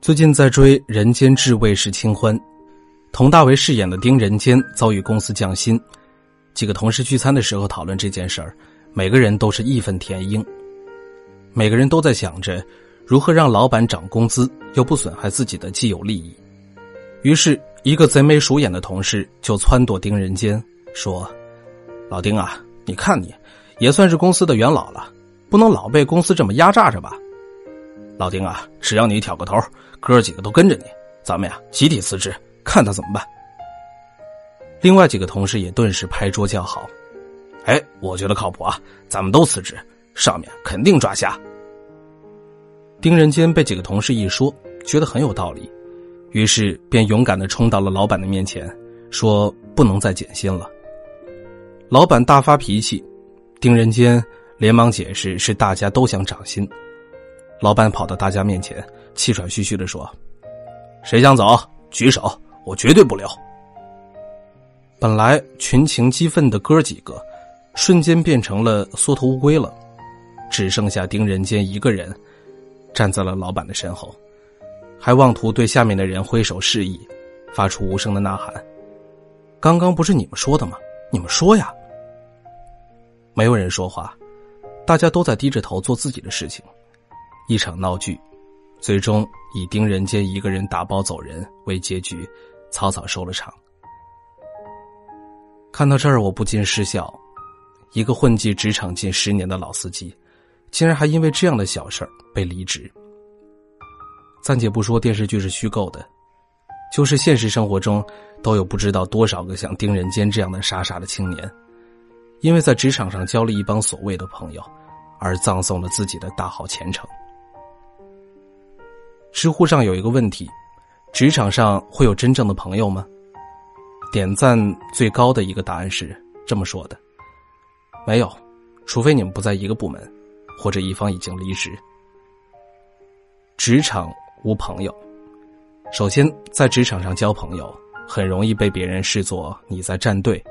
最近在追《人间至味是清欢》，佟大为饰演的丁仁坚遭遇公司降薪，几个同事聚餐的时候讨论这件事儿，每个人都是义愤填膺，每个人都在想着如何让老板涨工资又不损害自己的既有利益。于是，一个贼眉鼠眼的同事就撺掇丁仁坚说：“老丁啊，你看你也算是公司的元老了，不能老被公司这么压榨着吧？老丁啊，只要你挑个头。”哥几个都跟着你，咱们呀集体辞职，看他怎么办。另外几个同事也顿时拍桌叫好，哎，我觉得靠谱啊，咱们都辞职，上面肯定抓瞎。丁仁坚被几个同事一说，觉得很有道理，于是便勇敢的冲到了老板的面前，说不能再减薪了。老板大发脾气，丁仁坚连忙解释是大家都想涨薪。老板跑到大家面前，气喘吁吁的说：“谁想走？举手，我绝对不留。”本来群情激愤的哥几个，瞬间变成了缩头乌龟了，只剩下丁仁坚一个人，站在了老板的身后，还妄图对下面的人挥手示意，发出无声的呐喊：“刚刚不是你们说的吗？你们说呀！”没有人说话，大家都在低着头做自己的事情。一场闹剧，最终以丁仁坚一个人打包走人为结局，草草收了场。看到这儿，我不禁失笑：一个混迹职场近十年的老司机，竟然还因为这样的小事儿被离职。暂且不说电视剧是虚构的，就是现实生活中，都有不知道多少个像丁仁坚这样的傻傻的青年，因为在职场上交了一帮所谓的朋友，而葬送了自己的大好前程。知乎上有一个问题：职场上会有真正的朋友吗？点赞最高的一个答案是这么说的：没有，除非你们不在一个部门，或者一方已经离职。职场无朋友。首先，在职场上交朋友，很容易被别人视作你在站队。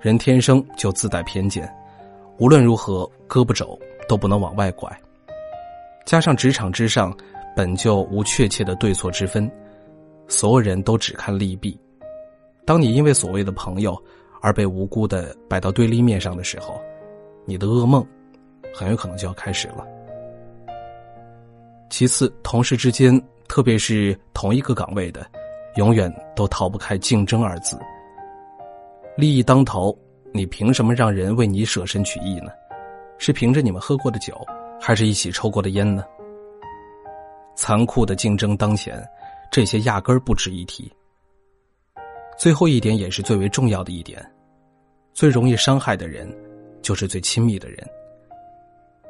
人天生就自带偏见，无论如何，胳膊肘都不能往外拐。加上职场之上。本就无确切的对错之分，所有人都只看利弊。当你因为所谓的朋友而被无辜的摆到对立面上的时候，你的噩梦很有可能就要开始了。其次，同事之间，特别是同一个岗位的，永远都逃不开竞争二字。利益当头，你凭什么让人为你舍身取义呢？是凭着你们喝过的酒，还是一起抽过的烟呢？残酷的竞争当前，这些压根儿不值一提。最后一点也是最为重要的一点，最容易伤害的人，就是最亲密的人。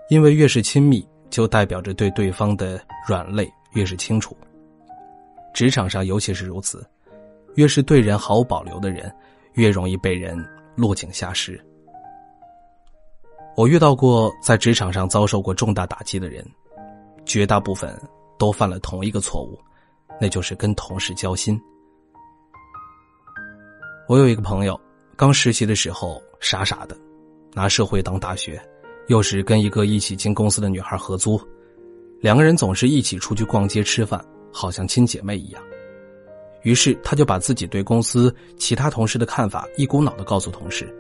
因为越是亲密，就代表着对对方的软肋越是清楚。职场上尤其是如此，越是对人毫无保留的人，越容易被人落井下石。我遇到过在职场上遭受过重大打击的人，绝大部分。都犯了同一个错误，那就是跟同事交心。我有一个朋友，刚实习的时候傻傻的，拿社会当大学，又是跟一个一起进公司的女孩合租，两个人总是一起出去逛街吃饭，好像亲姐妹一样。于是他就把自己对公司其他同事的看法一股脑的告诉同事，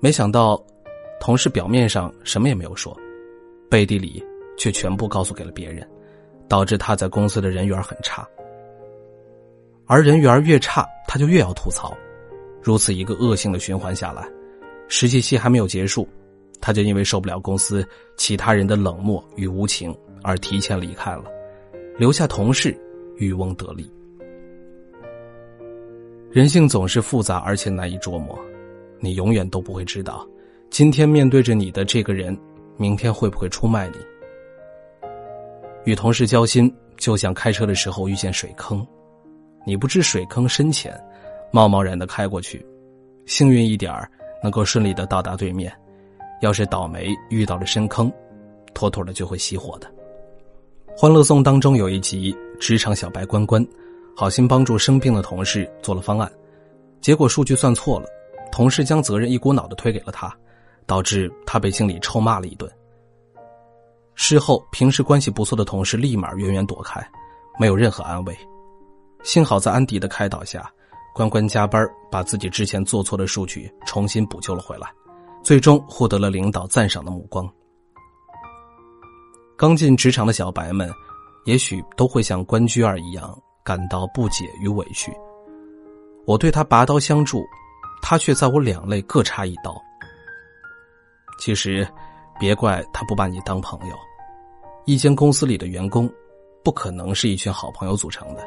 没想到，同事表面上什么也没有说，背地里却全部告诉给了别人。导致他在公司的人缘很差，而人缘越差，他就越要吐槽，如此一个恶性的循环下来，实习期还没有结束，他就因为受不了公司其他人的冷漠与无情而提前离开了，留下同事渔翁得利。人性总是复杂而且难以捉摸，你永远都不会知道，今天面对着你的这个人，明天会不会出卖你。与同事交心，就像开车的时候遇见水坑，你不知水坑深浅，贸贸然的开过去，幸运一点儿能够顺利的到达对面；要是倒霉遇到了深坑，妥妥的就会熄火的。《欢乐颂》当中有一集，职场小白关关，好心帮助生病的同事做了方案，结果数据算错了，同事将责任一股脑的推给了他，导致他被经理臭骂了一顿。事后，平时关系不错的同事立马远远躲开，没有任何安慰。幸好在安迪的开导下，关关加班把自己之前做错的数据重新补救了回来，最终获得了领导赞赏的目光。刚进职场的小白们，也许都会像关雎儿一样感到不解与委屈。我对他拔刀相助，他却在我两肋各插一刀。其实，别怪他不把你当朋友。一间公司里的员工，不可能是一群好朋友组成的。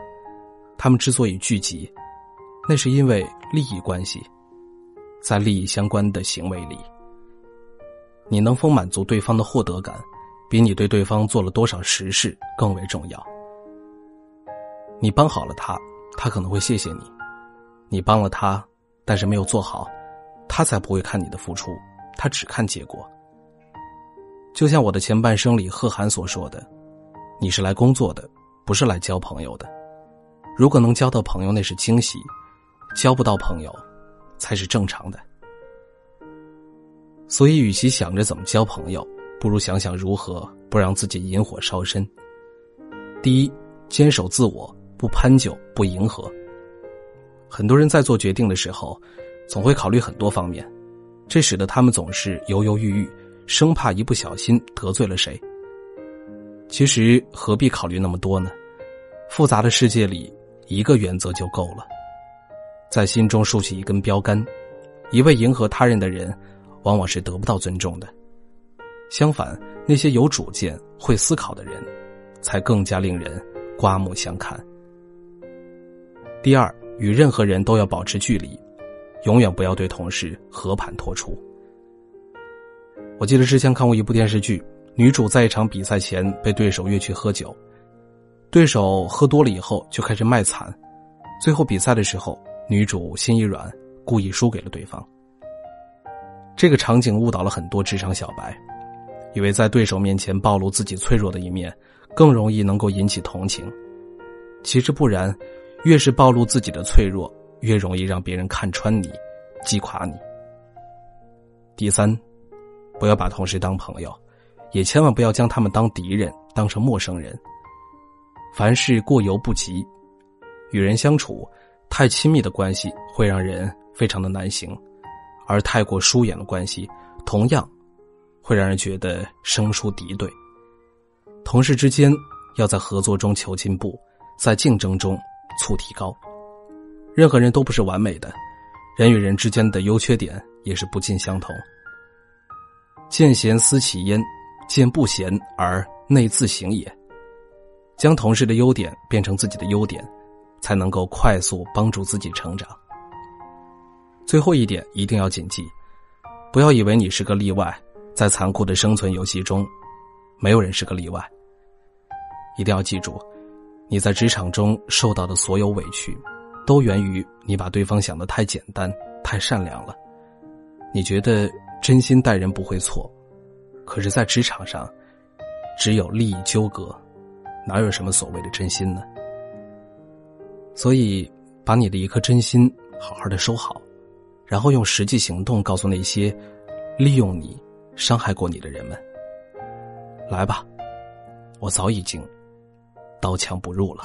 他们之所以聚集，那是因为利益关系，在利益相关的行为里，你能否满足对方的获得感，比你对对方做了多少实事更为重要。你帮好了他，他可能会谢谢你；你帮了他，但是没有做好，他才不会看你的付出，他只看结果。就像我的前半生里贺涵所说的：“你是来工作的，不是来交朋友的。”如果能交到朋友，那是惊喜；交不到朋友，才是正常的。所以，与其想着怎么交朋友，不如想想如何不让自己引火烧身。第一，坚守自我，不攀就，不迎合。很多人在做决定的时候，总会考虑很多方面，这使得他们总是犹犹豫豫，生怕一不小心得罪了谁。其实何必考虑那么多呢？复杂的世界里。一个原则就够了，在心中竖起一根标杆。一味迎合他人的人，往往是得不到尊重的。相反，那些有主见、会思考的人，才更加令人刮目相看。第二，与任何人都要保持距离，永远不要对同事和盘托出。我记得之前看过一部电视剧，女主在一场比赛前被对手约去喝酒。对手喝多了以后就开始卖惨，最后比赛的时候，女主心一软，故意输给了对方。这个场景误导了很多职场小白，以为在对手面前暴露自己脆弱的一面，更容易能够引起同情。其实不然，越是暴露自己的脆弱，越容易让别人看穿你，击垮你。第三，不要把同事当朋友，也千万不要将他们当敌人，当成陌生人。凡事过犹不及，与人相处，太亲密的关系会让人非常的难行，而太过疏远的关系，同样会让人觉得生疏敌对。同事之间要在合作中求进步，在竞争中促提高。任何人都不是完美的，人与人之间的优缺点也是不尽相同。见贤思齐焉，见不贤而内自省也。将同事的优点变成自己的优点，才能够快速帮助自己成长。最后一点一定要谨记，不要以为你是个例外，在残酷的生存游戏中，没有人是个例外。一定要记住，你在职场中受到的所有委屈，都源于你把对方想的太简单、太善良了。你觉得真心待人不会错，可是，在职场上，只有利益纠葛。哪有什么所谓的真心呢？所以，把你的一颗真心好好的收好，然后用实际行动告诉那些利用你、伤害过你的人们：来吧，我早已经刀枪不入了。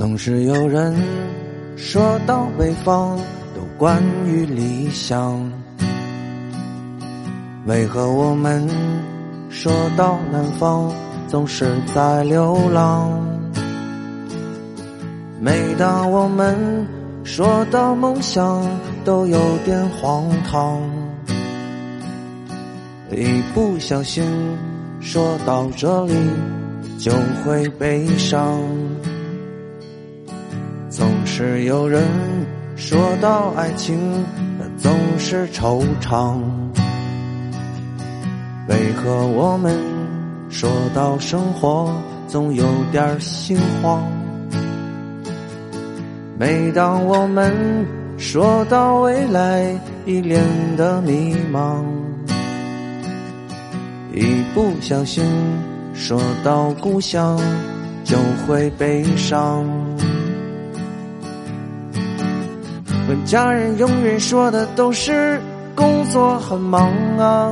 总是有人说到北方都关于理想，为何我们说到南方总是在流浪？每当我们说到梦想，都有点荒唐，一不小心说到这里就会悲伤。总是有人说到爱情，总是惆怅。为何我们说到生活，总有点心慌。每当我们说到未来，一脸的迷茫，一不小心说到故乡，就会悲伤。和家人永远说的都是工作很忙啊，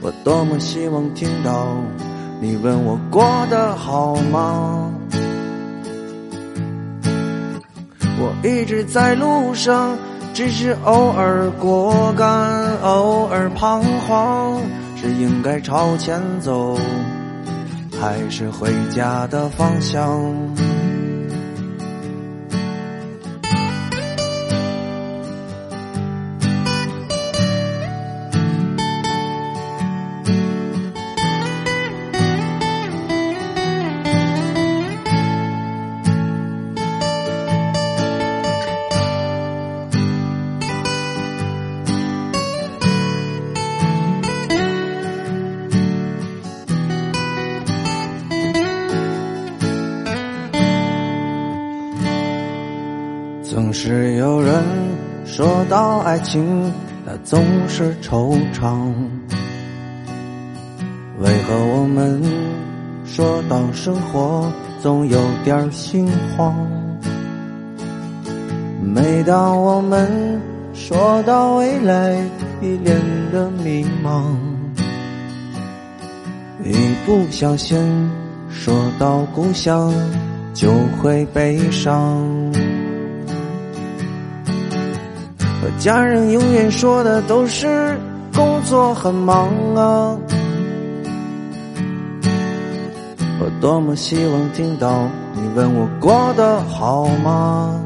我多么希望听到你问我过得好吗？我一直在路上，只是偶尔果敢，偶尔彷徨，是应该朝前走，还是回家的方向？总是有人说到爱情，他总是惆怅。为何我们说到生活，总有点心慌？每当我们说到未来，一脸的迷茫。一不小心说到故乡，就会悲伤。和家人永远说的都是工作很忙啊，我多么希望听到你问我过得好吗？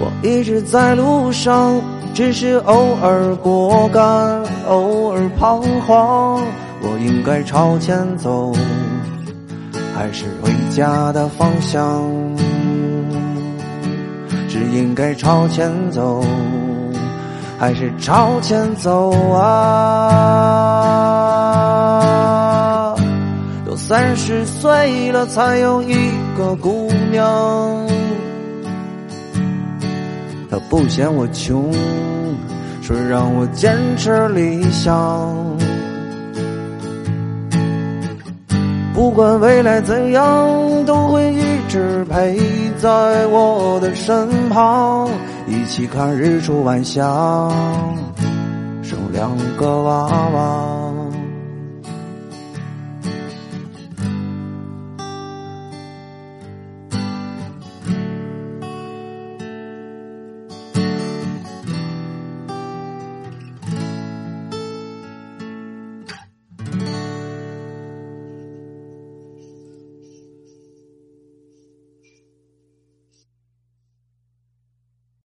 我一直在路上，只是偶尔过干，偶尔彷徨。我应该朝前走，还是回家的方向？是应该朝前走，还是朝前走啊？都三十岁了，才有一个姑娘，她不嫌我穷，说让我坚持理想。不管未来怎样，都会一直陪在我的身旁，一起看日出晚霞，生两个娃娃。